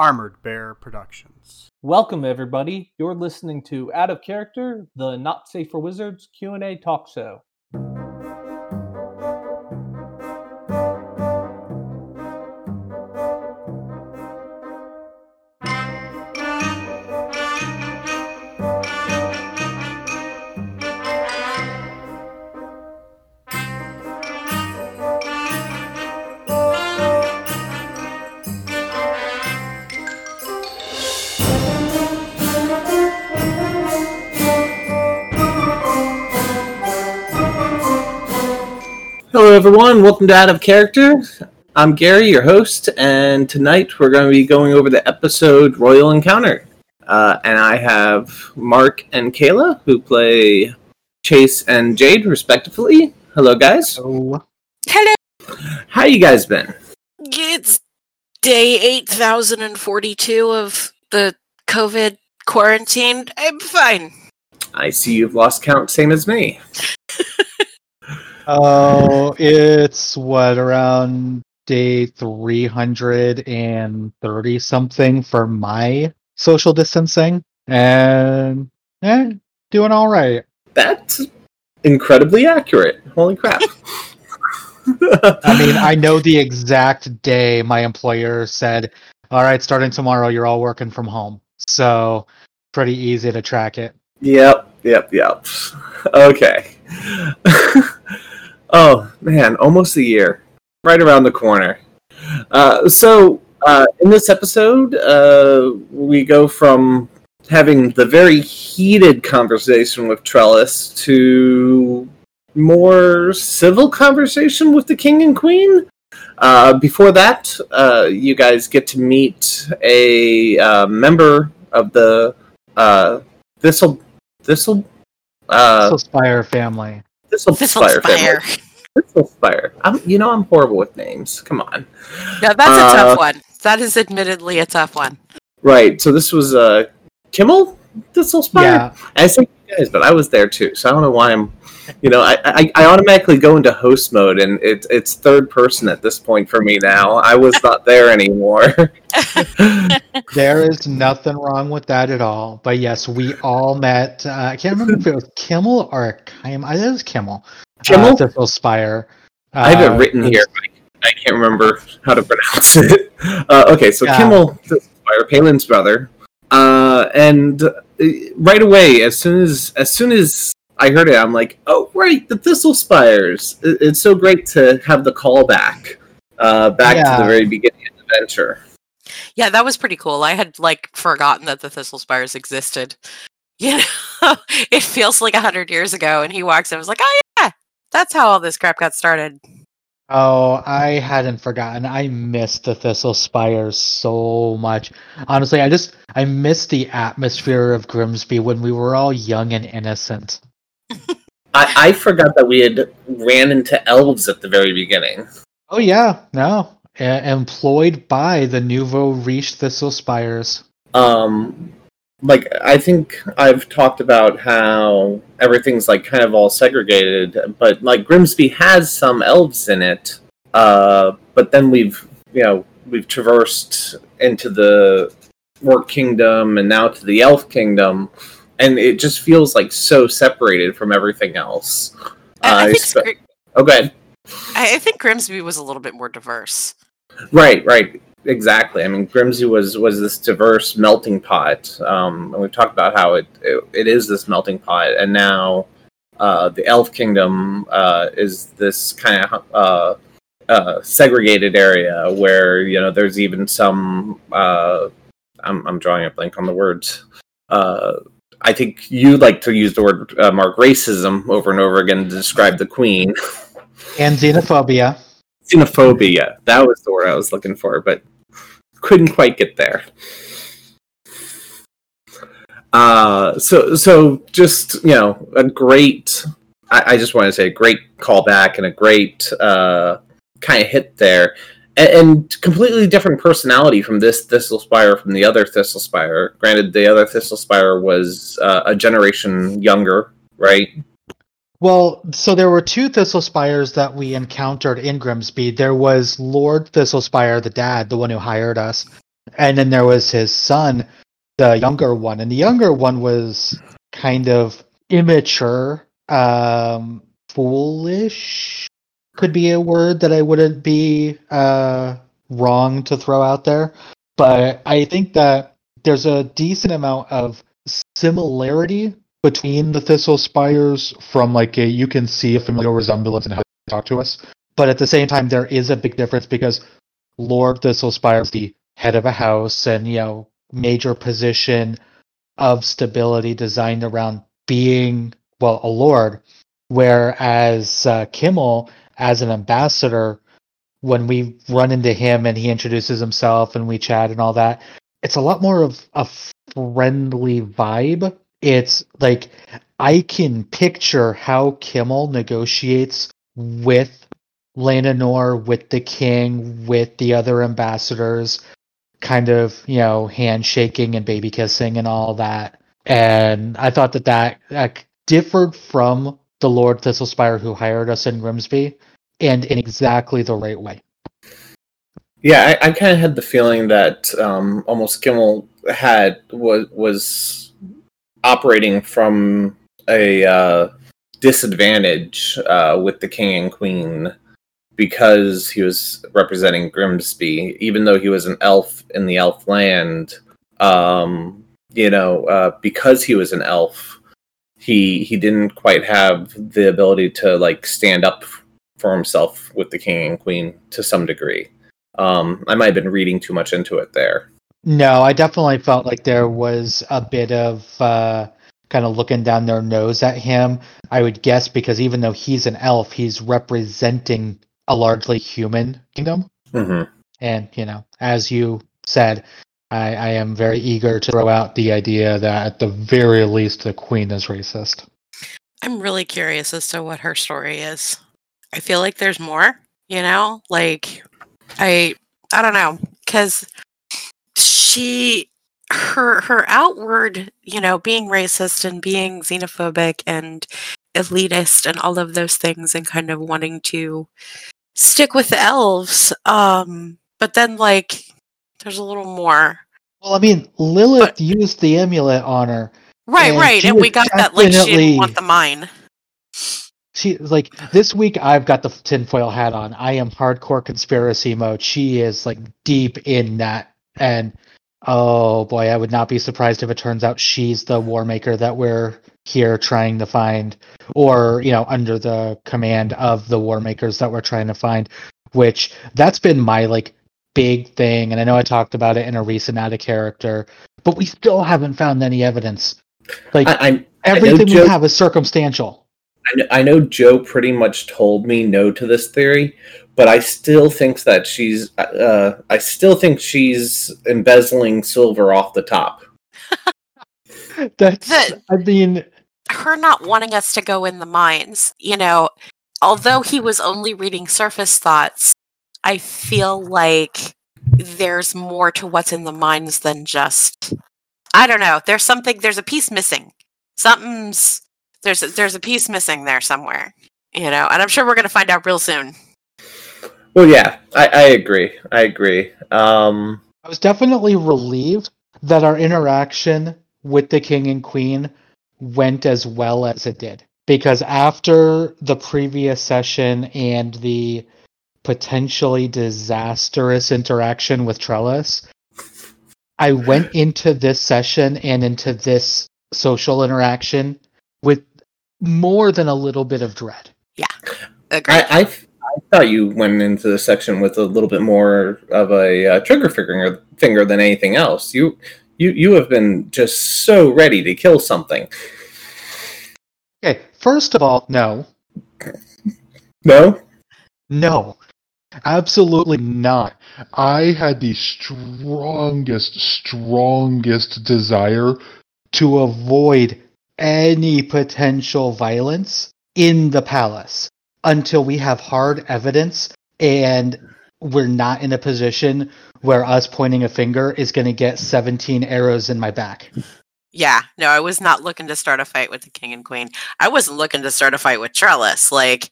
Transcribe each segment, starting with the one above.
Armored Bear Productions. Welcome everybody. You're listening to Out of Character, the Not Safe for Wizards Q&A talk show. Everyone. Welcome to Out of Character. I'm Gary, your host, and tonight we're going to be going over the episode Royal Encounter. Uh, and I have Mark and Kayla, who play Chase and Jade, respectively. Hello, guys. Oh, Hello. How you guys been? It's day 8042 of the COVID quarantine. I'm fine. I see you've lost count, same as me. Oh, it's what around day 330 something for my social distancing and eh, doing all right. That's incredibly accurate. Holy crap. I mean, I know the exact day my employer said, "All right, starting tomorrow you're all working from home." So, pretty easy to track it. Yep, yep, yep. Okay. oh man, almost a year, right around the corner. Uh, so uh, in this episode, uh, we go from having the very heated conversation with Trellis to more civil conversation with the king and queen. Uh, before that, uh, you guys get to meet a uh, member of the Thistle Thistle uh, Spire family. Thistle Spire family. Thistlespire. Thistle Spire. I'm, you know, I'm horrible with names. Come on. Yeah, that's Uh, a tough one. That is admittedly a tough one. Right. So this was uh, Kimmel Thistle Spire. Yeah, I say you guys, but I was there too, so I don't know why I'm. You know, I, I, I automatically go into host mode, and it's it's third person at this point for me now. I was not there anymore. there is nothing wrong with that at all. But yes, we all met. Uh, I can't remember if it was Kimmel or Kim. I think it was Kimmel. Kimmel? Uh, Thistle Spire. I have it Uh, written here. I can't remember how to pronounce it. Uh, okay, so Yeah. Kimmel Spire, Palin's brother, uh, and uh, right away, as soon as as soon as I heard it, I'm like, oh right, the Thistle Spires. It- It's so great to have the callback uh, back to the very beginning of the adventure. Yeah, that was pretty cool. I had like forgotten that the Thistle Spires existed. You know, it feels like a hundred years ago, and he walks in. I was like, oh yeah, that's how all this crap got started. Oh, I hadn't forgotten. I missed the Thistle Spires so much. Honestly, I just I missed the atmosphere of Grimsby when we were all young and innocent. I, I forgot that we had ran into elves at the very beginning. Oh yeah, no. Employed by the nouveau riche Thistle Spires. um like i think i've talked about how everything's like kind of all segregated but like grimsby has some elves in it uh but then we've you know we've traversed into the orc kingdom and now to the elf kingdom and it just feels like so separated from everything else I, I Uh, think spe- Gr- oh good I I think Grimsby was a little bit more diverse. Right, right, exactly. I mean, Grimsby was was this diverse melting pot, um, and we've talked about how it, it it is this melting pot, and now uh, the Elf Kingdom uh, is this kind of uh, uh, segregated area where you know there's even some. Uh, I'm I'm drawing a blank on the words. Uh, I think you like to use the word uh, Mark racism over and over again to describe the Queen. And xenophobia. xenophobia. That was the word I was looking for, but couldn't quite get there. Uh, so so just you know a great. I, I just want to say a great callback and a great uh, kind of hit there, and, completely different personality from this Thistle Spire from the other Thistle Spire. Granted, the other Thistle Spire was uh, a generation younger, right? Well, so there were two Thistle Spires that we encountered in Grimsby. There was Lord Thistlespire, the dad, the one who hired us, and then there was his son, the younger one, and the younger one was kind of immature, um, foolish. Could be a word that I wouldn't be uh, wrong to throw out there, but I think that there's a decent amount of similarity between the Thistle Spires from like a you can see a familiar resemblance in how they talk to us. But at the same time there is a big difference because Lord Thistle Spire is the head of a house and you know major position of stability designed around being well a lord whereas uh, Kimmel as an ambassador when we run into him and he introduces himself and we chat and all that it's a lot more of a friendly vibe it's like I can picture how Kimmel negotiates with Lananor, with the king, with the other ambassadors, kind of, you know, handshaking and baby kissing and all that. And I thought that that, that differed from the Lord Thistlespire who hired us in Grimsby and in exactly the right way. Yeah, I, I kind of had the feeling that um, almost Kimmel had was was operating from a uh, disadvantage uh, with the king and queen because he was representing Grimsby, even though he was an elf in the elf land. Um, you know, uh, because he was an elf, he he didn't quite have the ability to like stand up for himself with the king and queen to some degree. Um, I might have been reading too much into it there. No, I definitely felt like there was a bit of uh, kind of looking down their nose at him. I would guess because even though he's an elf, he's representing a largely human kingdom. Mm-hmm. And, you know, as you said, I, I am very eager to throw out the idea that at the very least the queen is racist. I'm really curious as to what her story is. I feel like there's more, you know? Like I I don't know cuz she her her outward, you know, being racist and being xenophobic and elitist and all of those things and kind of wanting to stick with the elves. Um but then like there's a little more. Well, I mean, Lilith used the amulet on her. Right, right. And we got that like she didn't want the mine. She like this week I've got the tinfoil hat on. I am hardcore conspiracy mode. She is like deep in that and oh boy, I would not be surprised if it turns out she's the war maker that we're here trying to find or, you know, under the command of the war makers that we're trying to find, which that's been my like big thing and I know I talked about it in a recent out of character, but we still haven't found any evidence. Like I, everything we have is circumstantial. I kn- I know Joe pretty much told me no to this theory, but I still think that she's. Uh, I still think she's embezzling silver off the top. That's The- I mean her not wanting us to go in the mines, you know, although he was only reading surface thoughts, I feel like there's more to what's in the mines than just I don't know. There's something there's a piece missing. Something's there's a, there's a piece missing there somewhere. You know, and I'm sure we're going to find out real soon. Well, yeah, I, I agree. I agree. Um, I was definitely relieved that our interaction with the king and queen went as well as it did. Because after the previous session and the potentially disastrous interaction with Trellis, I went into this session and into this social interaction with more than a little bit of dread. Agreed. I, I I thought you went into the section with a little bit more of a uh, trigger finger finger than anything else. You you you have been just so ready to kill something. Okay, first of all, no. No, No. Absolutely not. I had the strongest, strongest desire to avoid any potential violence in the palace until we have hard evidence and we're not in a position where us pointing a finger is going to get 17 arrows in my back. Yeah, no, I was not looking to start a fight with the king and queen. I wasn't looking to start a fight with Trellis. Like,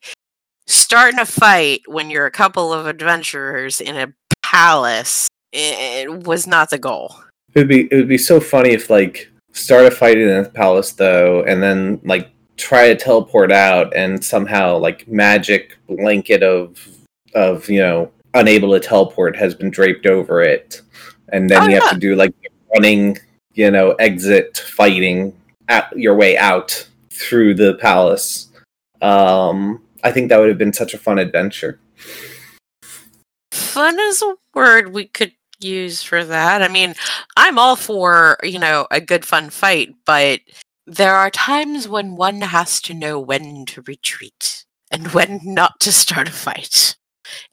starting a fight when you're a couple of adventurers in a palace it was not the goal. It would be it would be so funny if like start a fight in the palace though, and then like try to teleport out, and somehow like magic blanket of of you know unable to teleport has been draped over it, and then Oh, you have to do like running you know exit fighting at your way out through the palace. Um, I think that would have been such a fun adventure. Fun is a word we could use for that. I mean, I'm all for, you know, a good fun fight, but there are times when one has to know when to retreat and when not to start a fight.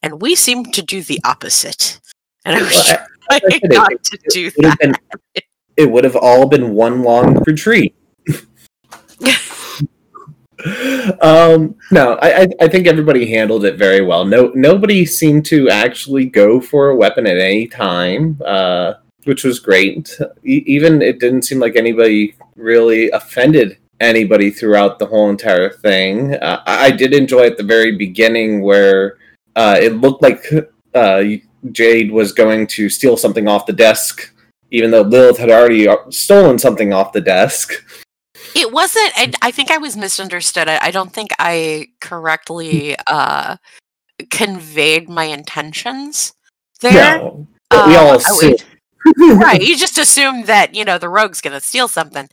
And we seem to do the opposite. And I was Well, I- it- not to do it that. been it would have all been one long retreat. um, no, I, I think everybody handled it very well. No, nobody seemed to actually go for a weapon at any time, uh, which was great. E- even it didn't seem like anybody really offended anybody throughout the whole entire thing. Uh, I I did enjoy at the very beginning where uh, it looked like uh, Jade was going to steal something off the desk even though Lilith had already uh, stolen something off the desk. It wasn't. I, I think I was misunderstood. I, I don't think I correctly uh, conveyed my intentions there. No, we Uh, all I assumed. would- right. You just assumed that you know the rogue's going to steal something,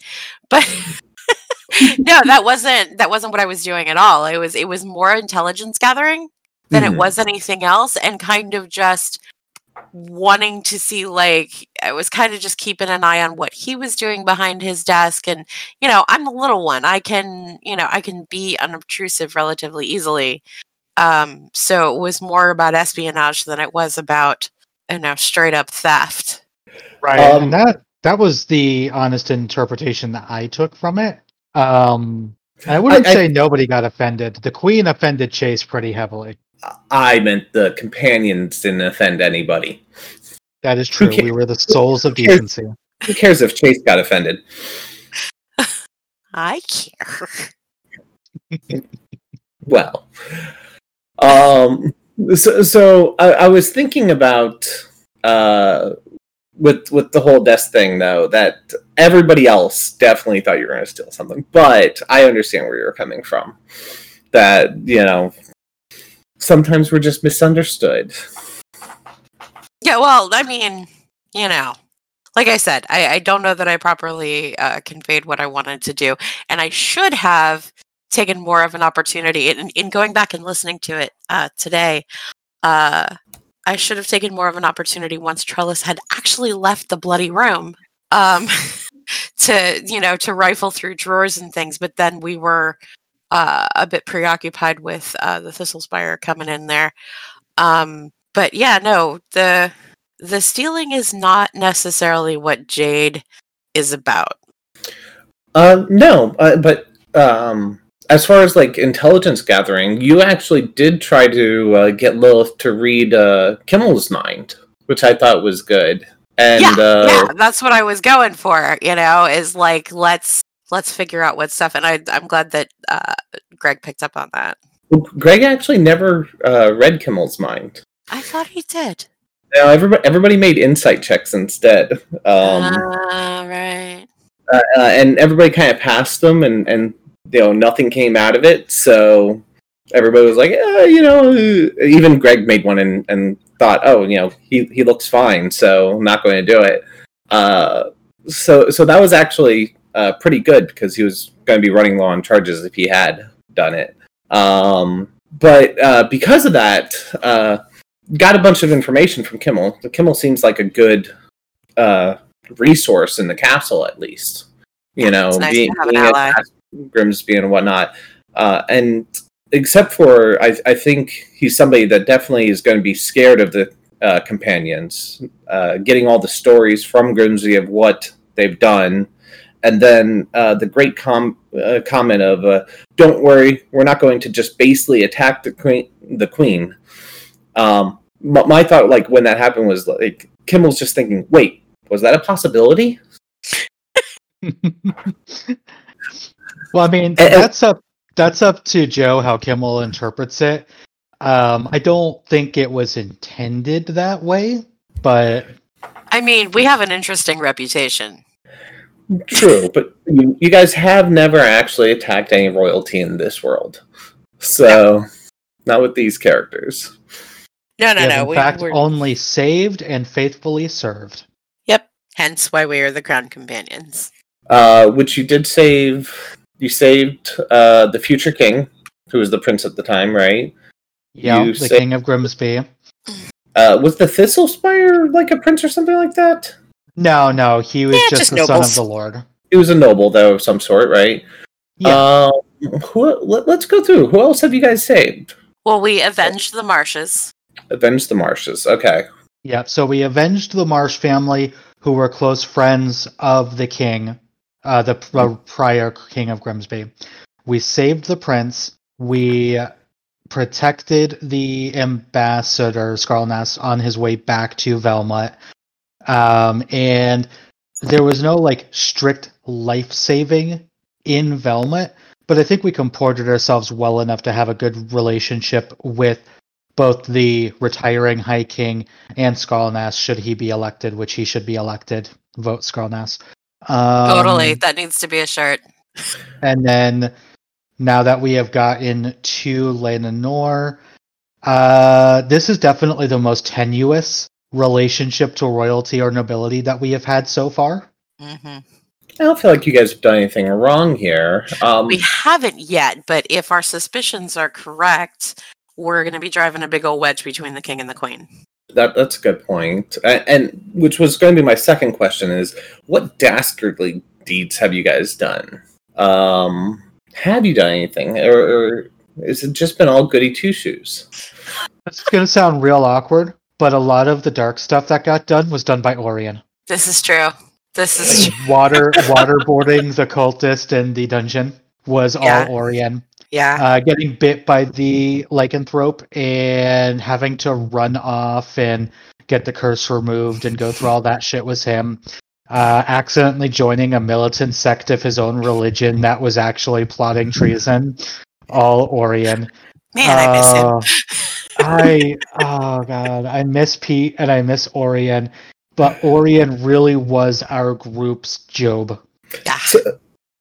but no, that wasn't that wasn't what I was doing at all. It was it was more intelligence gathering than it Mhm. was anything else, and kind of just wanting to see like I was kind of just keeping an eye on what he was doing behind his desk and you know I'm the little one I can you know I can be unobtrusive relatively easily um so it was more about espionage than it was about you know straight up theft Right, Um, and that that was the honest interpretation that I took from it. Um, I wouldn't I- I- say nobody got offended. The queen offended Chase pretty heavily. I meant the companions didn't offend anybody. That is true. We were the souls of decency. Who cares if Chase got offended? I care Well, um, so, so I, I was thinking about uh, with with the whole desk thing though that everybody else definitely thought you were going to steal something, but I understand where you're coming from. That you know, sometimes we're just misunderstood. yeah well I mean you know like I said I, I don't know that I properly uh, conveyed what I wanted to do and I should have taken more of an opportunity in, in going back and listening to it uh, today uh, I should have taken more of an opportunity once Trellis had actually left the bloody room um, to you know to rifle through drawers and things but then we were uh, a bit preoccupied with uh, the Thistlespire coming in there um, but yeah no the the stealing is not necessarily what Jade is about Uh, no, uh, but um, as far as like intelligence gathering, you actually did try to uh, get Lilith to read uh, Kimmel's mind, which I thought was good. And yeah, uh, yeah, that's what I was going for. You know, is like let's let's figure out what stuff. And I I'm glad that uh, Greg picked up on that. Greg actually never uh, read Kimmel's mind. I thought he did. No, everybody, everybody made insight checks instead. Um, Ah, right. uh, uh, and everybody kind of passed them, and and you know nothing came out of it. So everybody was like, eh, you know, uh," even Greg made one and, and thought, oh, you know, he he looks fine, so I'm not going to do it. Uh, so so that was actually uh, pretty good because he was going to be running low on charges if he had done it. Um, but uh, because of that, uh, got a bunch of information from Kimmel. The Kimmel seems like a good uh, resource in the castle, at least. You know, nice being, being at. Grimsby and whatnot. Uh, and except for, I, I think he's somebody that definitely is going to be scared of the uh, companions, uh, getting all the stories from Grimsby of what they've done. And then uh, the great com- uh, comment of, uh, "Don't worry, we're not going to just basely attack the queen." The queen. Um, my, my thought, like when that happened, was like Kimmel's just thinking, "Wait, was that a possibility?" well, I mean, And- and- that's up that's up to Joe how Kimmel interprets it. Um, I don't think it was intended that way. but I mean, we have an interesting reputation. True, but you, you guys have never actually attacked any royalty in this world. So, not with these characters. No, no, we no. in We, fact we're, only saved and faithfully served. yep. Hence why we are the crown companions. Uh, which you did save. You saved uh, the future king, who was the prince at the time, right? Yeah, You the say- King of Grimsby. Uh, was the Thistle Spire like a prince or something like that? No, no, he was Yeah, just, just the son of the Lord. He was a noble, though, of some sort, right? Yeah, Um, who, let, us go through. Who else have you guys saved? Well, we avenged the marshes. Avenge the Marshes. Okay. yeah. So we avenged the Marsh family, who were close friends of the king, uh, the pr- uh, prior King of Grimsby. We saved the prince. We protected the ambassador Scarlness on his way back to Velmut. Um, and there was no like strict life saving in Velmut, but I think we comported ourselves well enough to have a good relationship with both the retiring High King and Scarlness, should he be elected, which he should be elected. Vote Scarlness. Um, Totally. That needs to be a shirt. and then now that we have gotten to Lenonor, uh, this is definitely the most tenuous relationship to royalty or nobility that we have had so far. hmm I don't feel like you guys have done anything wrong here. Um, We haven't yet, but if our suspicions are correct, we're going to be driving a big old wedge between the king and the queen. that that's a good point. A- And which was going to be my second question is what dastardly deeds have you guys done? Um, have you done anything, or, or is it just been all goody two shoes? It's going to sound real awkward, but a lot of the dark stuff that got done was done by Orion. This is true. This is true. Water waterboarding the cultist in the dungeon was Yeah. all Orion. Yeah. uh, getting bit by the lycanthrope and having to run off and get the curse removed and go through all that shit was him. Uh, accidentally joining a militant sect of his own religion that was actually plotting treason. All Orion. Man, I miss him. I oh god, I miss Pete and I miss Orion, but Orion really was our group's Job. So,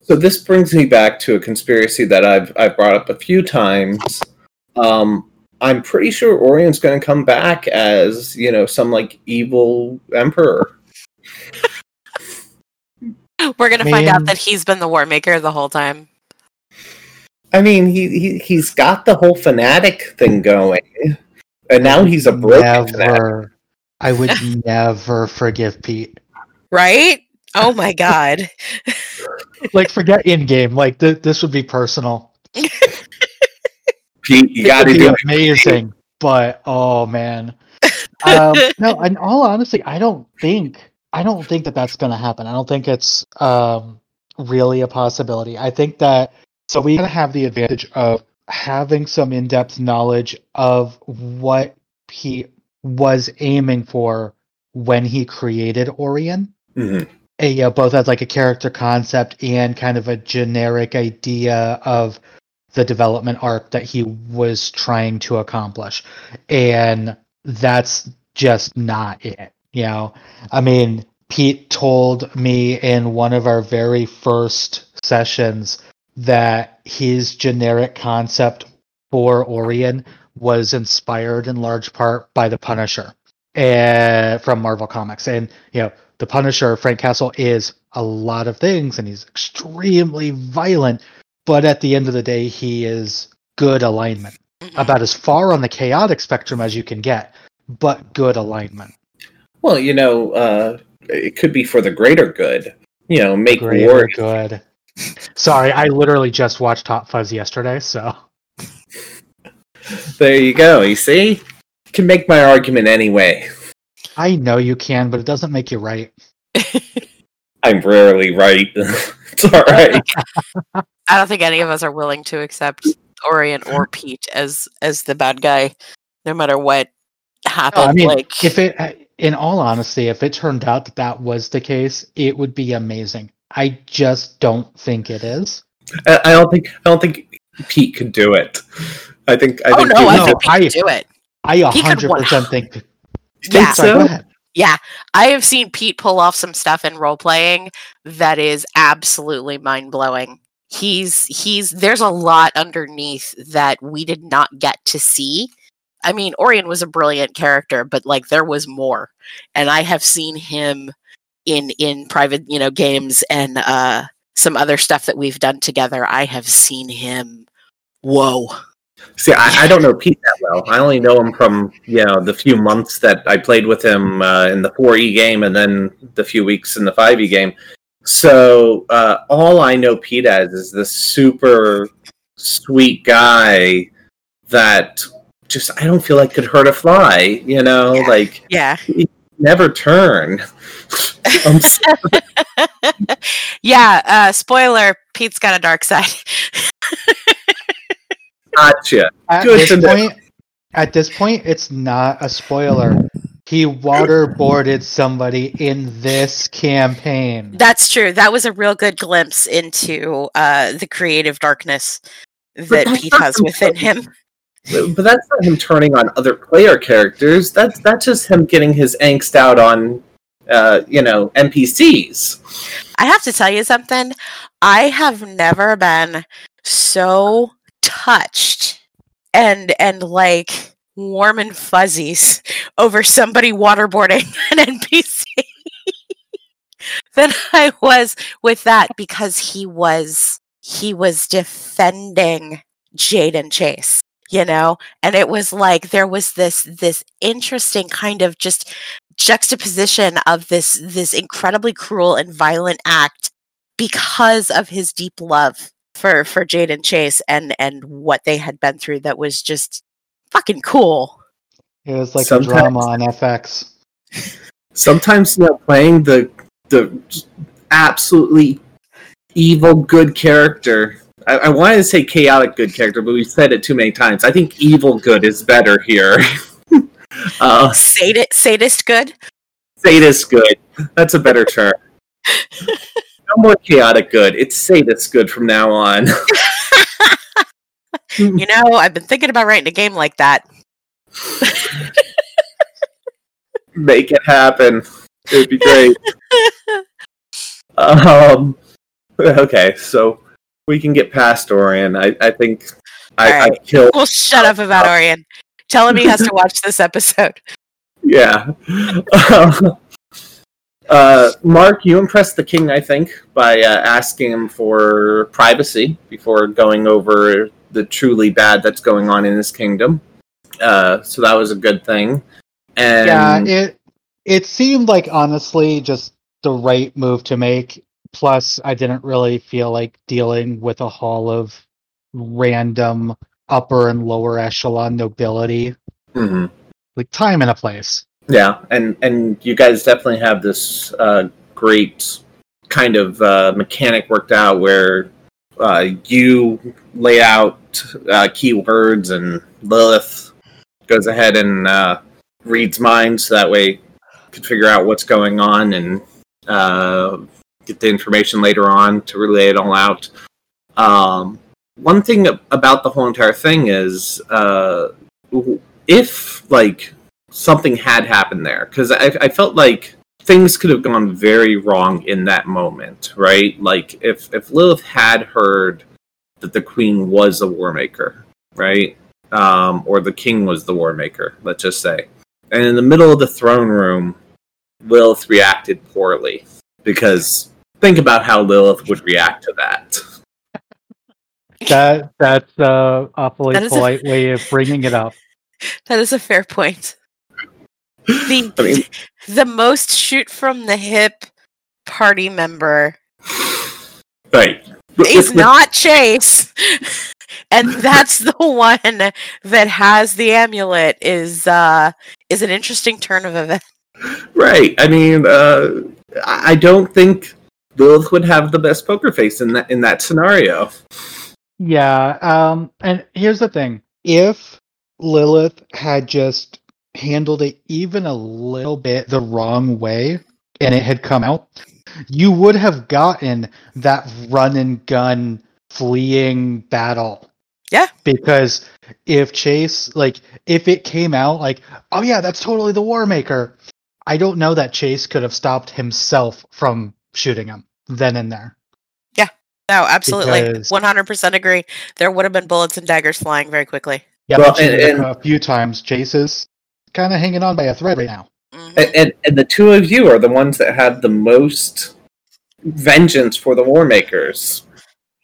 so this brings me back to a conspiracy that I've I've brought up a few times. Um, I'm pretty sure Orion's going to come back as you know some like evil emperor. We're going to find out that he's been the war maker the whole time. I mean, he, he he's got the whole fanatic thing going, and now he's a broken fanatic. I would never forgive Pete. Right? Oh my god. Like, forget in game. Like, th- this would be personal. Pete, you got to would be do it. amazing. But oh man, um, no. In all honesty, I don't think I don't think that that's going to happen. I don't think it's um, really a possibility. I think that so we kind of have the advantage of having some in-depth knowledge of what he was aiming for when he created Orion. Mhm. a, you know, both as like a character concept and kind of a generic idea of the development arc that he was trying to accomplish. And that's just not it. You know, I mean, Pete told me in one of our very first sessions that his generic concept for Orion was inspired in large part by the Punisher uh, from Marvel Comics. And, you know, the Punisher, Frank Castle, is a lot of things and he's extremely violent, but at the end of the day, he is good alignment. About as far on the chaotic spectrum as you can get, but good alignment. Well, you know, uh, it could be for the greater good. You know, make Greater war. good. Sorry, I literally just watched Hot Fuzz yesterday, so There you go. You see, can make my argument anyway. I know you can, but it doesn't make you right. I'm rarely right. it's all right. I don't think any of us are willing to accept Orion or Pete as as the bad guy, no matter what happened. No, I mean, like, if it, uh, in all honesty, if it turned out that that was the case, it would be amazing. I just don't think it is. I, I don't think I don't think Pete could do it. I think I oh think no, Pete I think just- Pete could do it. I 100% think. You think Yeah. So? go ahead. Yeah, I have seen Pete pull off some stuff in role playing that is absolutely mind blowing. He's he's there's a lot underneath that we did not get to see. I mean, Orion was a brilliant character, but like there was more. And I have seen him in in private, you know, games and uh some other stuff that we've done together. I have seen him whoa. See, I, I don't know Pete that well. I only know him from you know the few months that I played with him uh, in the 4E game, and then the few weeks in the 5E game. So uh, all I know Pete as is this super sweet guy that just I don't feel like could hurt a fly. You know, Yeah. like Yeah. never turn. I'm s- yeah, uh spoiler, Pete's got a dark side. gotcha. At Good this point, at this point, it's not a spoiler. He waterboarded somebody in this campaign. That's true. That was a real good glimpse into uh the creative darkness that Pete has within him. But that's not him turning on other player characters. That's that's just him getting his angst out on, uh, you know, NPCs. I have to tell you something. I have never been so touched and and like warm and fuzzies over somebody waterboarding an NPC than I was with that because he was he was defending Jade and Chase, you know, and it was like there was this this interesting kind of just juxtaposition of this this incredibly cruel and violent act because of his deep love for for Jade and Chase and and what they had been through that was just fucking cool. It was like Sometimes- a drama on FX. Sometimes, you know, playing the the absolutely evil good character. I, I wanted to say chaotic good character, but we've said it too many times. I think evil good is better here. uh, Sadist, sadist good. sadist good. That's a better term. No more chaotic good. It's sadist good from now on. You know, I've been thinking about writing a game like that. Make it happen. It'd be great. um. Okay, so we can get past Orion. I, I think I, I Alright. killed. Well, shut up about Orion. Tell him he has to watch this episode. Yeah. uh, Mark, you impressed the king, I think, by uh, asking him for privacy before going over the truly bad that's going on in his kingdom. Uh, so that was a good thing. And yeah, it it seemed like honestly just the right move to make. Plus, I didn't really feel like dealing with a hall of random upper and lower echelon nobility. Mhm. Like time and a place. Yeah, and and you guys definitely have this uh, great kind of uh, mechanic worked out where uh, you lay out uh, keywords and Lilith goes ahead and uh, reads minds so that way you can figure out what's going on and uh, get the information later on to relay it all out. Um, one thing about the whole entire thing is uh, if like something had happened there because I, I felt like things could have gone very wrong in that moment right? Like if if lilith had heard that the queen was a war maker right? Um, or the king was the war maker let's just say. And in the middle of the throne room lilith reacted poorly because think about how lilith would react to that That that's a awfully That is a- polite way of bringing it up. That is a fair point. The I mean- the most shoot from the hip party member right is not Chase. and that's the one that has the amulet is uh is an interesting turn of events. Right. I mean, uh, I I don't think Lilith would have the best poker face in that in that scenario. Yeah, um, and here's the thing: if Lilith had just handled it even a little bit the wrong way, and it had come out, you would have gotten that run and gun fleeing battle. Yeah. Because if Chase, like, if it came out like, oh yeah, that's totally the War Maker, I don't know that Chase could have stopped himself from shooting him then and there. No, absolutely. Because- 100% agree. There would have been bullets and daggers flying very quickly. Yeah, Well, and- and- a few times. Chase is kind of hanging on by a thread right now. Mhm. And, and and the two of you are the ones that had the most vengeance for the war makers.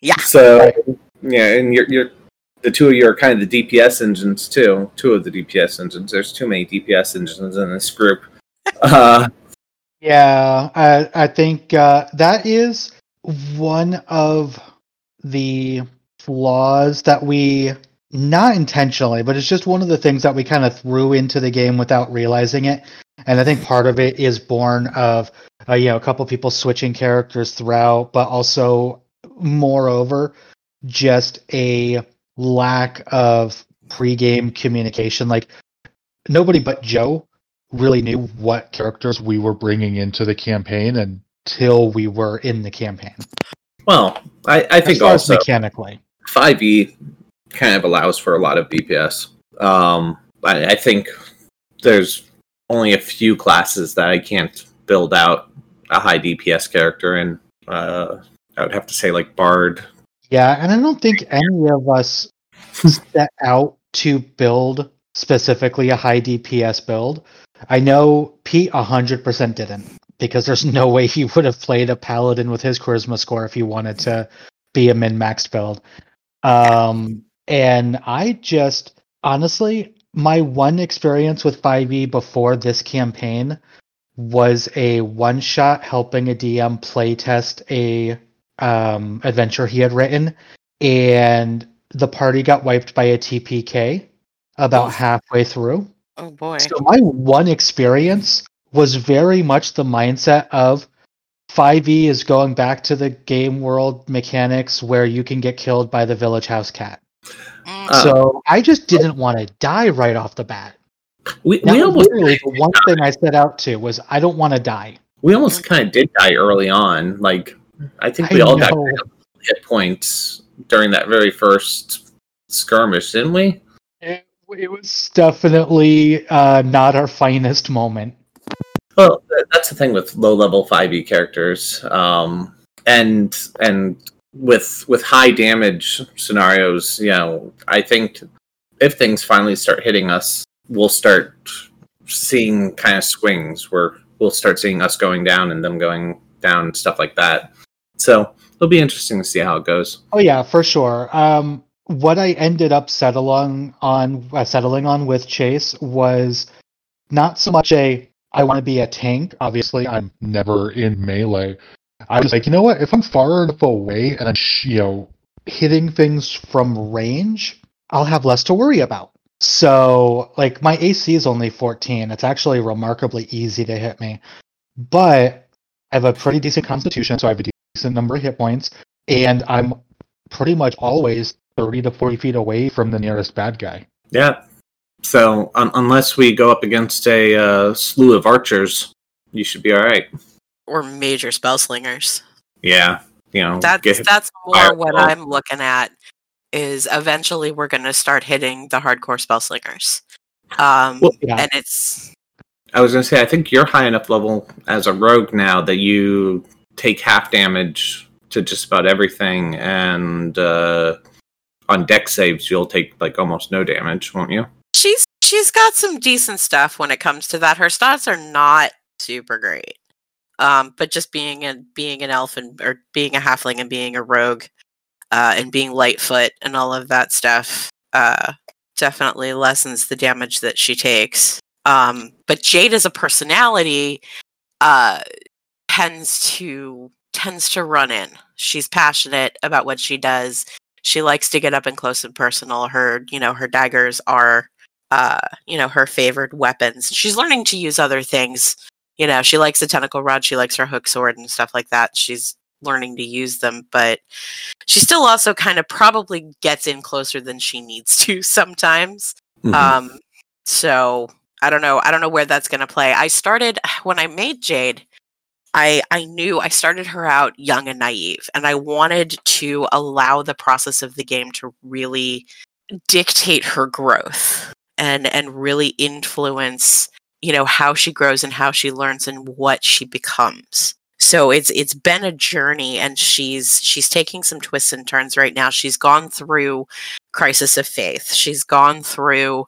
Yeah. So Right. yeah, and you're you're the two of you are kind of the DPS engines too. Two of the DPS engines. There's too many DPS engines in this group. Uh, Yeah, I, I think uh, that is one of the flaws that we, not intentionally, but it's just one of the things that we kind of threw into the game without realizing it. And I think part of it is born of, uh, you know, a couple people switching characters throughout, but also, moreover, just a lack of pre-game communication. Like nobody but Joe really knew what characters we were bringing into the campaign until we were in the campaign. well, I, I think also mechanically. 5e kind of allows for a lot of DPS. Um, I, I think there's only a few classes that I can't build out a high DPS character in. Uh, I would have to say like Bard. Yeah, and I don't think any of us set out to build specifically a high DPS build. I know Pete 100% didn't because there's no way he would have played a paladin with his charisma score if he wanted to be a min maxed build. Um, and I just honestly, my one experience with 5e before this campaign was a one shot helping a DM playtest a um, adventure he had written, and the party got wiped by a TPK about Oof. halfway through. Oh boy. So my one experience was very much the mindset of 5e is going back to the game world mechanics where you can get killed by the village house cat. Mm, Uh, so I just didn't want to die right off the bat. We, That we almost literally the one thing I set out to was I don't want to die. we almost kind of did die early on. Like I think I we all got hit points during that very first skirmish, didn't we? It, it was definitely uh, not our finest moment. Well, that's the thing with low level 5e characters, um, and and with with high damage scenarios. You know, I think if things finally start hitting us, we'll start seeing kind of swings where we'll start seeing us going down and them going down and stuff like that. So it'll be interesting to see how it goes. Oh yeah, for sure. Um, what I ended up settling on, uh, settling on with Chase was not so much a I want to be a tank. Obviously, I'm Never in melee. I was like, you know what? If I'm far enough away and I'm, you know, hitting things from range. I'll have less to worry about. So, like, my AC is only 14. It's actually remarkably easy to hit me, but I have a pretty decent constitution, so I have a decent number of hit points, and I'm pretty much always 30 to 40 feet away from the nearest bad guy. Yeah. So un- unless we go up against a uh, slew of archers, you should be all right. or major spell slingers. Yeah. You know, That's that's more fireball. what I'm looking at. Is eventually we're going to start hitting the hardcore spell slingers. Um, Well, Yeah. and it's I was gonna say, I think you're high enough level as a rogue now that you take half damage to just about everything, and uh, on Dex saves you'll take like almost no damage, won't you? She's got some decent stuff when it comes to that. Her stats are not super great. Um, but just being a being an elf and or being a halfling and being a rogue, uh, and being lightfoot and all of that stuff, uh, definitely lessens the damage that she takes. Um, but Jade as a personality, uh, tends to tends to run in. She's passionate about what she does. She likes to get up and close and personal. Her, you know, her daggers are uh, you know, her favored weapons. She's learning to use other things. You know, she likes the tentacle rod, she likes her hook sword and stuff like that. She's learning to use them, but she still also kind of probably gets in closer than she needs to sometimes. Mhm. Um, so I don't know. I don't know where that's going to play. I started when I made Jade. I I knew I started her out young and naive, and I wanted to allow the process of the game to really dictate her growth and and really influence you know how she grows and how she learns and what she becomes. So it's it's been a journey and she's she's taking some twists and turns right now. She's gone through crisis of faith. She's gone through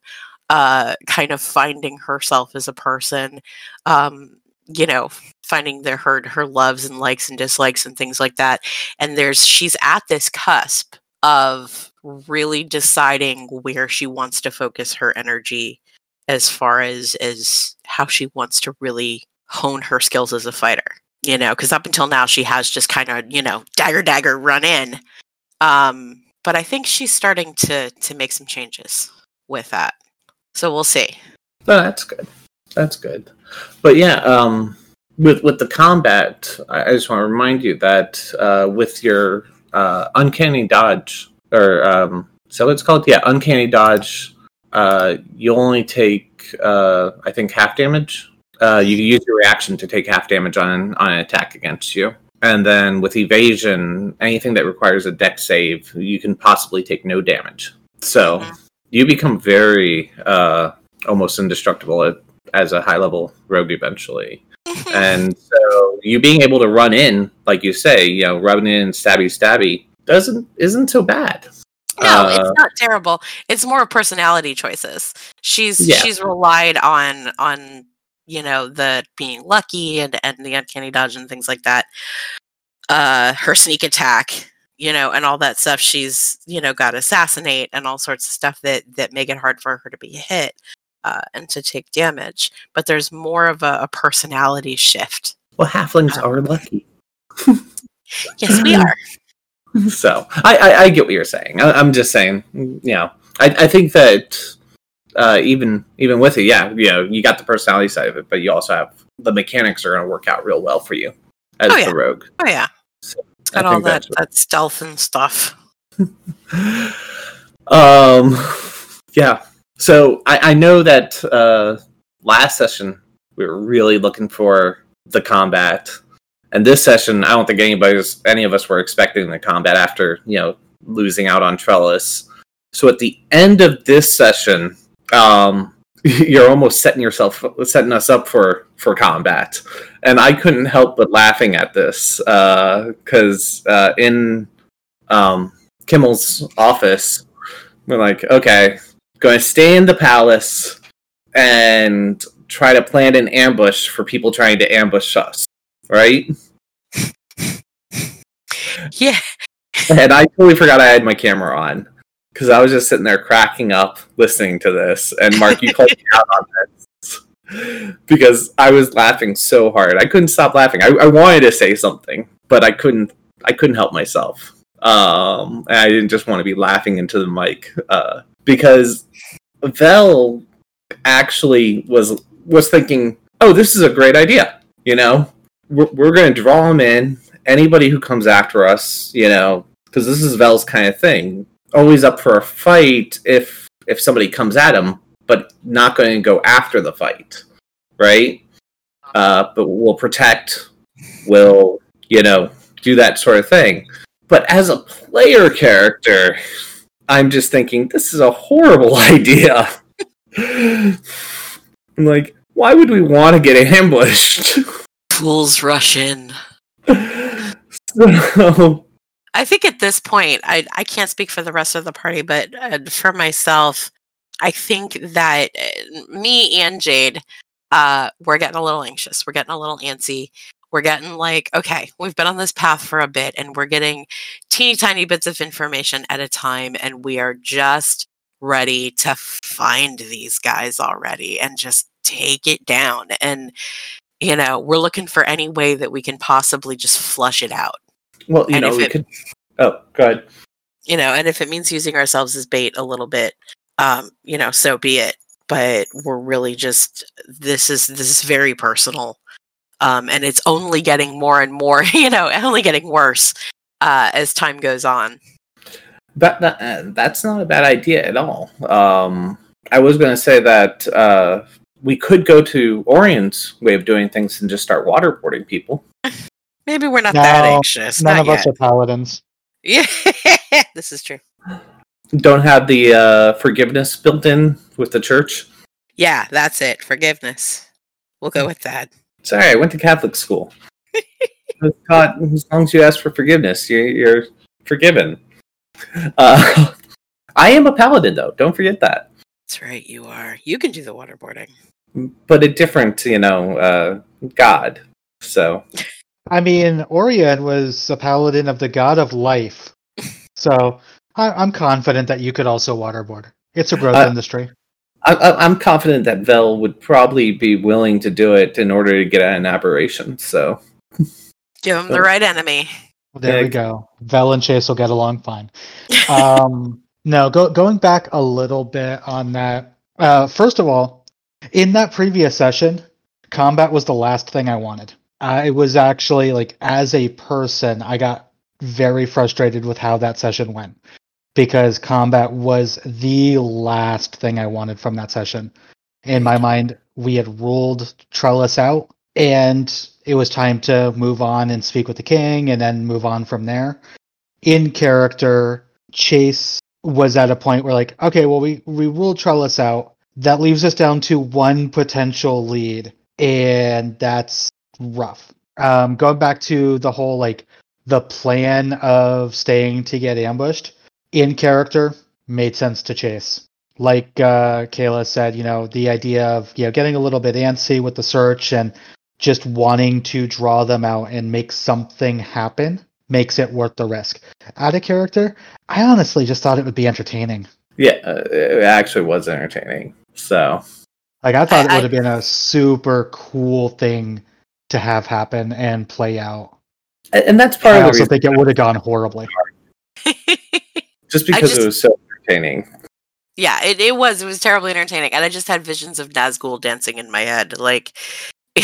uh kind of finding herself as a person um you know finding their her her loves and likes and dislikes and things like that. And there's she's at this cusp of really deciding where she wants to focus her energy as far as as how she wants to really hone her skills as a fighter you know because up until now she has just kind of you know dagger dagger run in um but i think she's starting to to make some changes with that so we'll see No, that's good. That's good. But yeah, um, with with the combat, I, I just want to remind you that uh, with your uh, uncanny dodge, or um, so it's called, yeah, uncanny dodge, uh, you only take uh, I think half damage. Uh, you can use your reaction to take half damage on on an attack against you. And then with evasion, anything that requires a Dex save, you can possibly take no damage. So you become very uh, almost indestructible as a high level rogue eventually. And so you being able to run in, like you say, you know, run in stabby stabby doesn't isn't so bad. No, Uh, it's not terrible. It's more of personality choices. She's Yeah. she's relied on on you know the being lucky and and the uncanny dodge and things like that. Uh, her sneak attack, you know, and all that stuff. She's you know got assassinate and all sorts of stuff that that make it hard for her to be hit uh, and to take damage. But there's more of a, a personality shift. Well, halflings are lucky. Yes, we are. So I, I, I get what you're saying. I, I'm just saying, you know, I, I think that uh, even even with it, yeah, you know, you got the personality side of it, but you also have the mechanics are going to work out real well for you as Oh, yeah. the rogue. Oh yeah, So, it's got all that that stealth and stuff. um yeah so i i know that uh last session we were really looking for the combat and this session i don't think anybody's any of us were expecting the combat after you know losing out on trellis so at the end of this session um you're almost setting yourself setting us up for for combat and i couldn't help but laughing at this because uh, in um Kimmel's office. We're like, okay, going to stay in the palace and try to plan an ambush for people trying to ambush us, right? Yeah, And I totally forgot I had my camera on because I was just sitting there cracking up listening to this. And Mark, you called me out on this because I was laughing so hard. I couldn't stop laughing. I, I wanted to say something, but I couldn't. I couldn't help myself. Um, and I didn't just want to be laughing into the mic uh, because Vel actually was was thinking, "Oh, this is a great idea." You know, we're, we're going to draw them in. Anybody who comes after us, you know, because this is Vel's kind of thing. Always up for a fight if if somebody comes at him, but not going to go after the fight, right? Uh, but we'll protect. We'll you know do that sort of thing. But as a player character, I'm just thinking this is a horrible idea. I'm like, why would we want to get ambushed? fools rush in. so, I think at this point, I I can't speak for the rest of the party, but uh, for myself, I think that uh, me and Jade, uh, we're getting a little anxious. We're getting a little antsy. We're getting like, okay, we've been on this path for a bit, and we're getting teeny tiny bits of information at a time, and we are just ready to find these guys already and just take it down. And you know, we're looking for any way that we can possibly just flush it out. well, you And know, we it- could. Oh, go ahead. you know, and if it means using ourselves as bait a little bit, um, you know, so be it. But we're really just this is this is very personal, um, and it's only getting more and more, you know, only getting worse uh, as time goes on. That, that uh, that's not a bad idea at all. Um, I was going to say that uh, we could go to Orion's way of doing things and just start waterboarding people. Maybe we're not that anxious. None not of yet. us are paladins. Yeah, this is true. Don't have the uh, forgiveness built in with the church. Yeah, that's it. Forgiveness. We'll go with that. Sorry, I went to Catholic school. I was taught as long as you ask for forgiveness, you're, you're forgiven. Uh, I am a paladin, though. Don't forget that. That's right, you are. You can do the waterboarding. But a different, you know, uh, god. So I mean, Orion was a paladin of the god of life, so I, I'm confident that you could also waterboard. It's a growth Uh, industry. I, I, I'm confident that Vel would probably be willing to do it in order to get an aberration. So Give him the Oh. right enemy. There yeah. we go. Vel and Chase will get along fine. um, no, go, going back a little bit on that. Uh, first of all, in that previous session, combat was the last thing I wanted. Uh, it was actually like, as a person, I got very frustrated with how that session went because combat was the last thing I wanted from that session. In my mind, we had ruled Trellis out, and it was time to move on and speak with the king and then move on from there. In character, Chase was at a point where like, okay, well we we ruled Trellis out. That leaves us down to one potential lead, and that's rough. Um, going back to the whole like the plan of staying to get ambushed in character made sense to Chase. Like uh, Kayla said, you know, the idea of you know getting a little bit antsy with the search and just wanting to draw them out and make something happen makes it worth the risk. Out of character, I honestly just thought it would be entertaining. yeah, uh, it actually was entertaining. So Like I thought I- it would have been a super cool thing to have happen and play out. and and that's part I of the also reason, think it would have gone horribly. just because just- it was so entertaining. yeah, it, it was. It was terribly entertaining. And I just had visions of Nazgul dancing in my head. Like,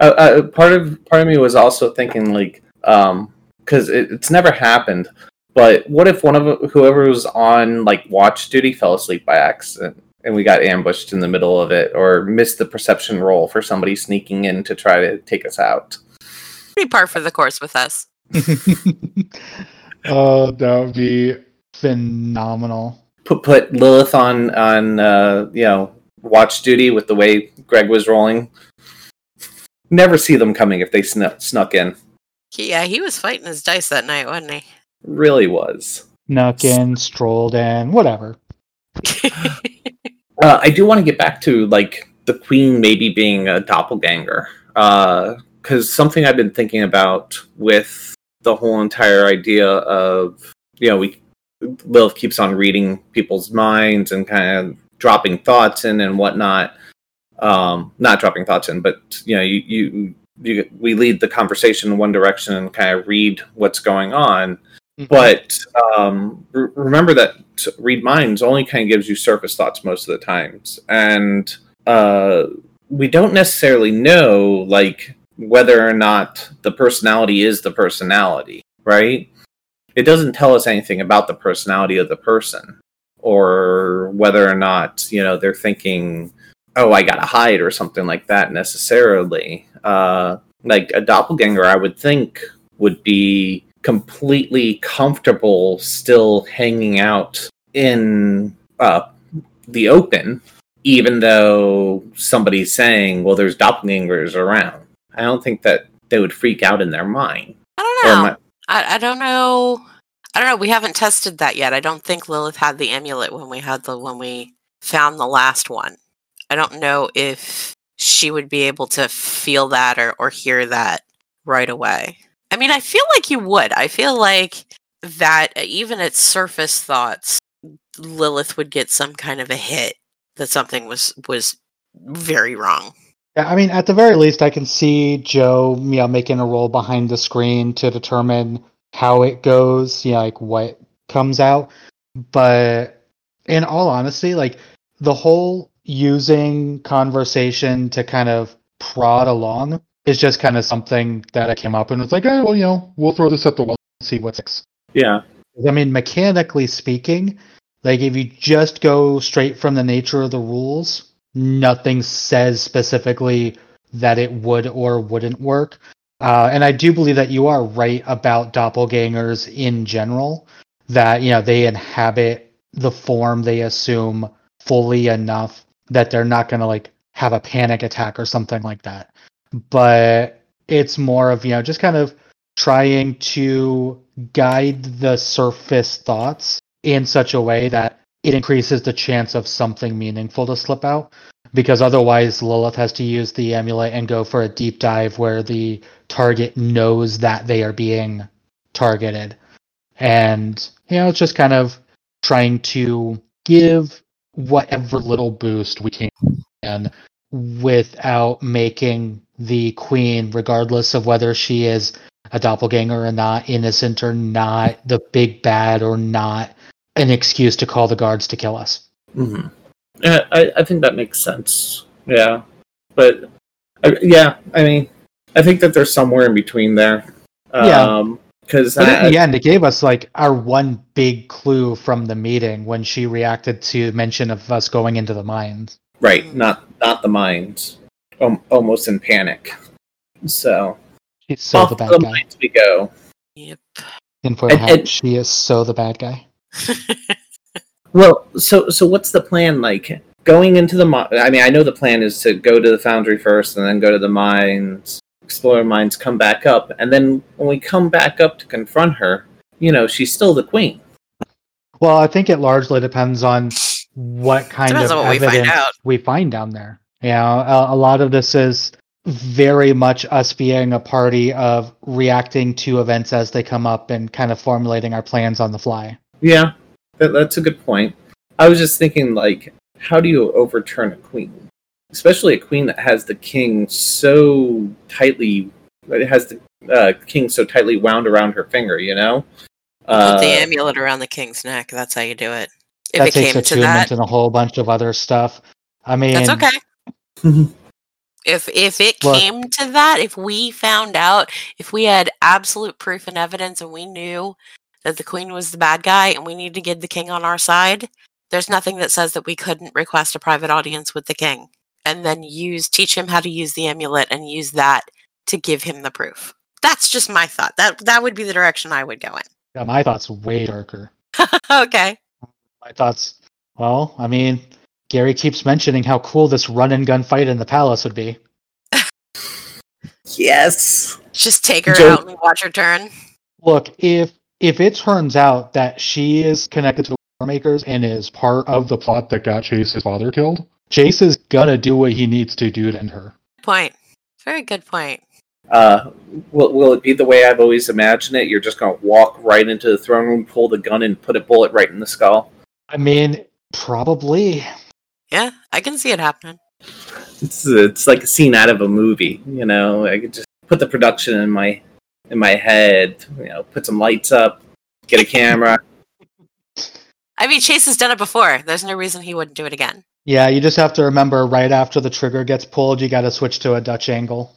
uh, uh, part of part of me was also thinking like um because it, it's never happened but what if one of whoever was on like watch duty fell asleep by accident and we got ambushed in the middle of it or missed the perception roll for somebody sneaking in to try to take us out pretty par for the course with us. Uh, that would be Phenomenal. put put lilith on on uh you know watch duty with the way greg was rolling never see them coming if they snuck snuck in yeah, he was fighting his dice that night, wasn't he? really was Snuck in, strolled in, whatever. Uh, I do want to get back to like the queen maybe being a doppelganger, because something I've been thinking about with the whole entire idea of you know we Lilith keeps on reading people's minds and kind of dropping thoughts in and whatnot. Um, not dropping thoughts in, but you know you you, you we lead the conversation in one direction and kind of read what's going on. But um, r- remember that read minds only kind of gives you surface thoughts most of the times. And uh, we don't necessarily know like whether or not the personality is the personality right it doesn't tell us anything about the personality of the person or whether or not you know they're thinking oh i gotta hide or something like that necessarily uh, like a doppelganger i would think would be completely comfortable still hanging out in uh, the open, even though somebody's saying, well, there's doppelgangers around. I don't think that they would freak out in their mind. I don't know. I, I don't know. I don't know. We haven't tested that yet. I don't think Lilith had the amulet when we had the when we found the last one. I don't know if she would be able to feel that or, or hear that right away. I mean, I feel like you would. I feel like that uh, even at surface thoughts, Lilith would get some kind of a hit that something was was very wrong. Yeah, I mean, at the very least, I can see Joe, you know, making a roll behind the screen to determine how it goes, you know, like what comes out. But in all honesty, like the whole using conversation to kind of prod along is just kind of something that I came up and was like, okay, well, you know, we'll throw this at the wall and see what sticks. Yeah. I mean, mechanically speaking, like if you just go straight from the nature of the rules, nothing says specifically that it would or wouldn't work. Uh, and I do believe that you are right about doppelgangers in general, that, you know, they inhabit the form they assume fully enough that they're not going to like have a panic attack or something like that. But it's more of, you know, just kind of trying to guide the surface thoughts in such a way that it increases the chance of something meaningful to slip out because otherwise Lilith has to use the amulet and go for a deep dive where the target knows that they are being targeted. And you know, it's just kind of trying to give whatever little boost we can without making the queen, regardless of whether she is a doppelganger or not, innocent or not, the big bad or not, an excuse to call the guards to kill us. hmm Yeah, I, I think that makes sense. Yeah, but I, yeah, I mean, I think that there's somewhere in between there. Yeah. Um, because But in the end, it gave us like our one big clue from the meeting when she reacted to mention of us going into the mines. right, not not the mines, um, almost in panic. So She's so off the to bad the guy. mines we go. Yep. In for And- hat, and- she is so the bad guy. Well, so so what's the plan like? Going into the mi- I mean, I know the plan is to go to the foundry first, and then go to the mines, explore mines, come back up, and then when we come back up to confront her, you know, she's still the queen. Well, I think it largely depends on what kind Depends of on what we find evidence out. we find down there. Yeah, a, a lot of this is very much us being a party of reacting to events as they come up and kind of formulating our plans on the fly. Yeah, that, that's a good point. I was just thinking, like, how do you overturn a queen, especially a queen that has the king so tightly, that has the uh, king so tightly wound around her finger? You know. Put Uh, the amulet around the king's neck. That's how you do it. If that it takes came to attunement that, and a whole bunch of other stuff. I mean, that's okay. If if it Look- came to that, if we found out, if we had absolute proof and evidence, and we knew that the queen was the bad guy, and we need to get the king on our side, there's nothing that says that we couldn't request a private audience with the king, and then use teach him how to use the amulet and use that to give him the proof. That's just my thought. That that would be the direction I would go in. yeah, my thoughts way darker. okay. My thoughts, well, I mean, Gary keeps mentioning how cool this run and gun fight in the palace would be. yes. Just take her Joe- out and watch her turn. Look, if if it turns out that she is Connected to the Makers and is part of the plot that got Chase's father killed. Chase is gonna do what he needs to do to end her. Point. Very good point. Uh, will, will it be the way I've always imagined it? You're just going to walk right into the throne room, pull the gun, and put a bullet right in the skull. I mean, probably. Yeah, I can see it happening. It's it's like a scene out of a movie. You know, I could just put the production in my in my head. You know, put some lights up, get a camera. I mean, Chase has done it before. There's no reason he wouldn't do it again. Yeah, you just have to remember right after the trigger gets pulled, you got to switch to a Dutch angle.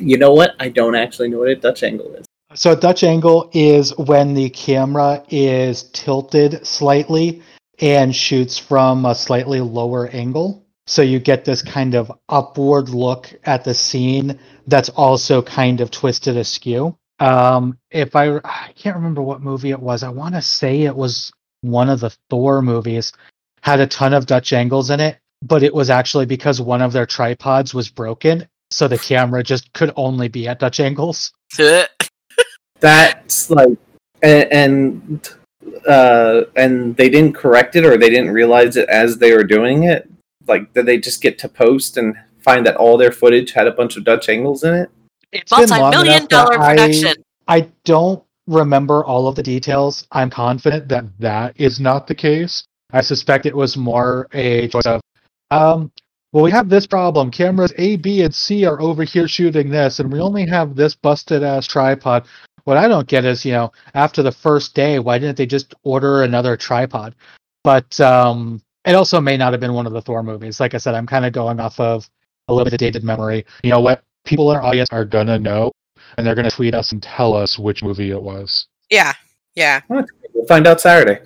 You know what? I don't actually know what a Dutch angle is. So a Dutch angle is when the camera is tilted slightly and shoots from a slightly lower angle. So you get this kind of upward look at the scene that's also kind of twisted askew. Um, if I I can't remember what movie it was. I want to say it was one of the Thor movies. Had a ton of Dutch angles in it, but it was actually because one of their tripods was broken, so the camera just could only be at Dutch angles. That's like, and, and uh, and they didn't correct it, or they didn't realize it as they were doing it. Like, did they just get to post and find that all their footage had a bunch of Dutch angles in it? It's been Multi-million enough that dollar I- production. I don't remember all of the details. I'm confident that That is not the case. I suspect it was more a choice of, um, well, we have this problem. Cameras A, B, and C are over here shooting this, and we only have this busted ass tripod. What I don't get is, you know, after the first day, why didn't they just order another tripod? But um, it also may not have been one of the Thor movies. Like I said, I'm kind of going off of a little bit of dated memory. You know what? People in our audience are gonna know, and they're gonna tweet us and tell us which movie it was. Yeah, yeah. We'll find out Saturday.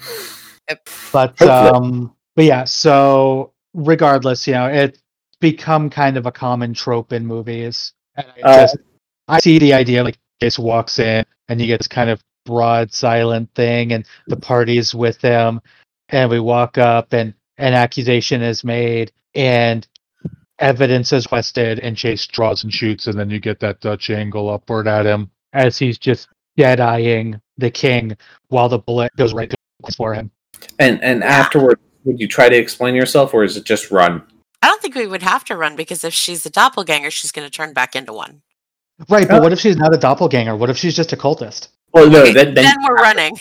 But um but yeah, so regardless, you know, it's become kind of a common trope in movies. And I Uh, just I see the idea like Chase walks in and you get this kind of broad silent thing and the party's with him and we walk up and an accusation is made and evidence is requested and Chase Draws and shoots, and then you get that Dutch angle upward at him. as he's just dead eyeing the king while the bullet goes right for him. And and afterward, would you try to explain yourself, or is it just run? I don't think we would have to run because if she's a doppelganger, she's going to turn back into one. Right, but Oh. what if she's not a doppelganger? What if she's just a cultist? Well, no, then, then then we're running.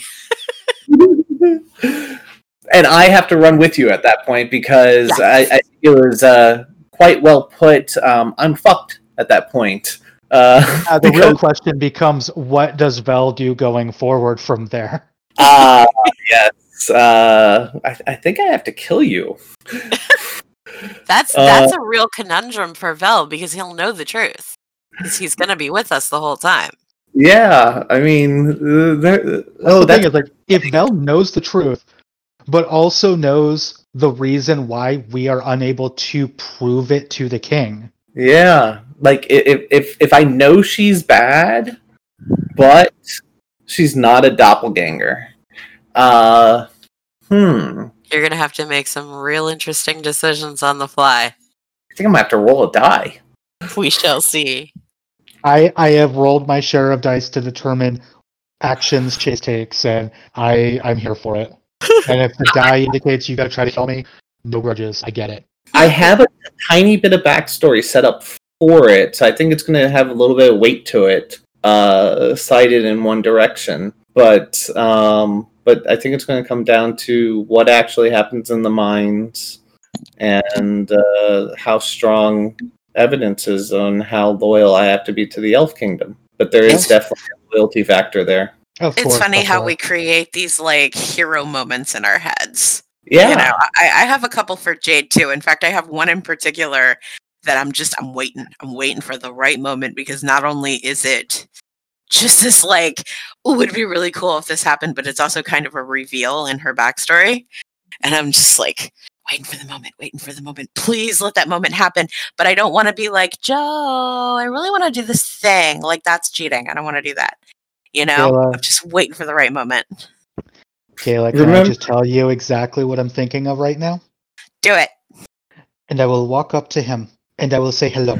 and I have to run with you at that point because Yes. I, I it was uh, quite well put. Um, I'm fucked at that point. Uh, Uh, the real question becomes what does Vel do going forward from there? uh, yes, uh, I, I think I have to kill you. That's Uh, that's a real conundrum for Vel because he'll know the truth. He's going to be with us the whole time. Yeah, I mean, there, oh, the that's thing is, like, if Vel knows the truth, but also knows the reason why we are unable to prove it to the king. Yeah, like if if if I know she's bad, but she's not a doppelganger. Uh, hmm. You're going to have to make some real interesting decisions on the fly. I think I'm gonna have to roll a die. We shall see. I I have rolled my share of dice to determine actions Chase takes, and I I'm here for it. And if the die indicates you got to try to kill me, no grudges. I get it. I have a tiny bit of backstory set up for it, so I think it's gonna have a little bit of weight to it, uh, cited in one direction. But um, but I think it's gonna come down to what actually happens in the mines and uh, how strong evidence is on how loyal I have to be to the Elf Kingdom. But there is Yes. definitely a loyalty factor there. Of It's course, funny how course. we create these like hero moments in our heads. Yeah. You know, I, I have a couple for Jade too. In fact, I have one in particular that I'm just I'm waiting. I'm waiting for the right moment because not only is it just this like, oh, it'd be really cool if this happened, but it's also kind of a reveal in her backstory. And I'm just like waiting for the moment, waiting for the moment. Please let that moment happen. But I don't want to be like, Joe, I really want to do this thing. Like that's cheating. I don't want to do that. You know? Kayla. I'm just waiting for the right moment. Kayla, can I just tell you exactly what I'm thinking of right now? Do it. And I will walk up to him and I will say, Hello.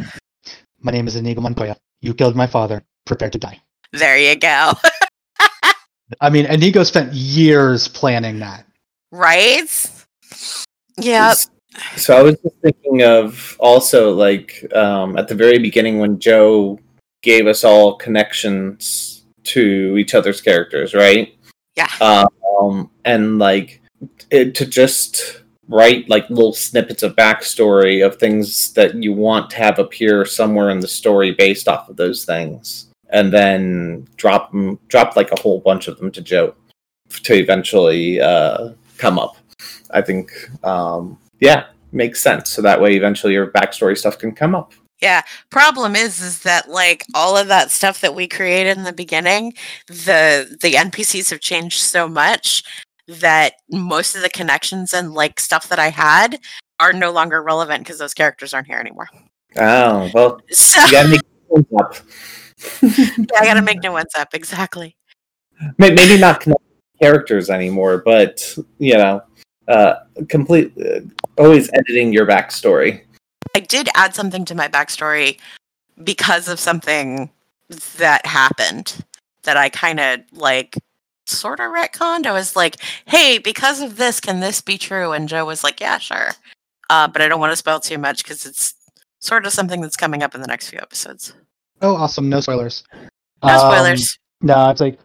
My name is Inigo Montoya. You killed my father. Prepare to die. There you go. I mean, Inigo spent years planning that. right? Yeah. So I was just thinking of also like um, at the very beginning when Joe gave us all connections to each other's characters, right? Yeah. Um, and like it, to just write like little snippets of backstory of things that you want to have appear somewhere in the story based off of those things, and then drop them, drop like a whole bunch of them to Joe to eventually uh, come up. I think, um, yeah, makes sense. So that way, eventually, your backstory stuff can come up. Yeah. Problem is is that like all of that stuff that we created in the beginning, the the NPCs have changed so much that most of the connections and like stuff that I had are no longer relevant because those characters aren't here anymore. Oh well, So you gotta make things up. yeah, I gotta make new ones up. Exactly. Maybe not characters anymore, but you know, uh, complete. Uh, always editing your backstory. I did add something to my backstory because of something that happened that I kind of like sort of retconned. I was like, hey, because of this, can this be true? And Joe was like, yeah, sure. Uh, but I don't want to spoil too much because it's sort of something that's coming up in the next few episodes. Oh, awesome. No spoilers. No Um, spoilers. No, it's like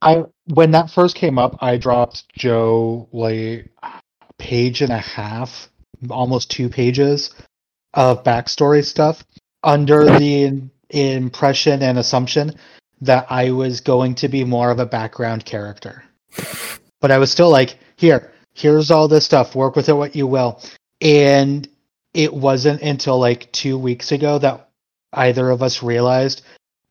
I when that first came up, I dropped Joe like a page and a half, almost two pages of backstory stuff under the impression and assumption that I was going to be more of a background character. But I was still like, here, here's all this stuff, work with it what you will. And it wasn't until like two weeks ago that either of us realized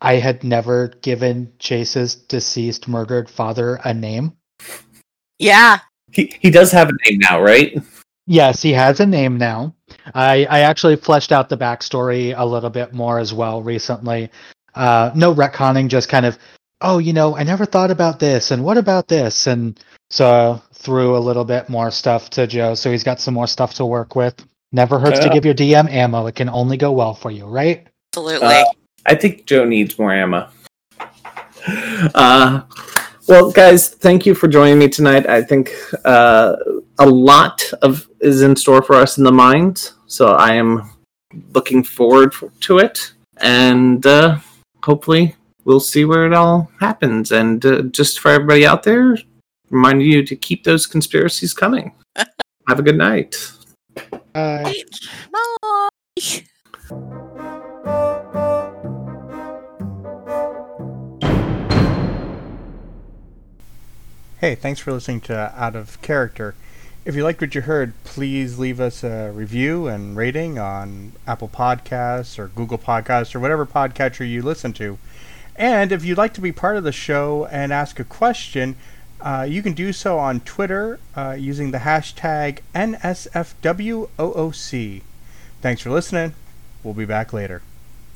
I had never given Chase's deceased murdered father a name. Yeah. He he does have a name now, right? Yes, he has a name now. I, I actually fleshed out the backstory a little bit more as well recently. Uh, no retconning, just kind of oh, you know, I never thought about this, and what about this? And so I threw a little bit more stuff to Joe, so he's got some more stuff to work with. Never hurts to give your DM ammo. It can only go well for you, right? Absolutely. Uh, I think Joe needs more ammo. Uh, well, guys, thank you for joining me tonight. I think uh, a lot of is in store for us in the mind, so I am looking forward to it, and uh, hopefully we'll see where it all happens. And uh, just for everybody out there, remind you to keep those conspiracies coming. Have a good night. Uh, Bye. Hey, thanks for listening to Out of Character. If you liked what you heard, please leave us a review and rating on Apple Podcasts or Google Podcasts or whatever podcatcher you listen to. And if you'd like to be part of the show and ask a question, uh, you can do so on Twitter uh, using the hashtag NSFWOOC. Thanks for listening. We'll be back later.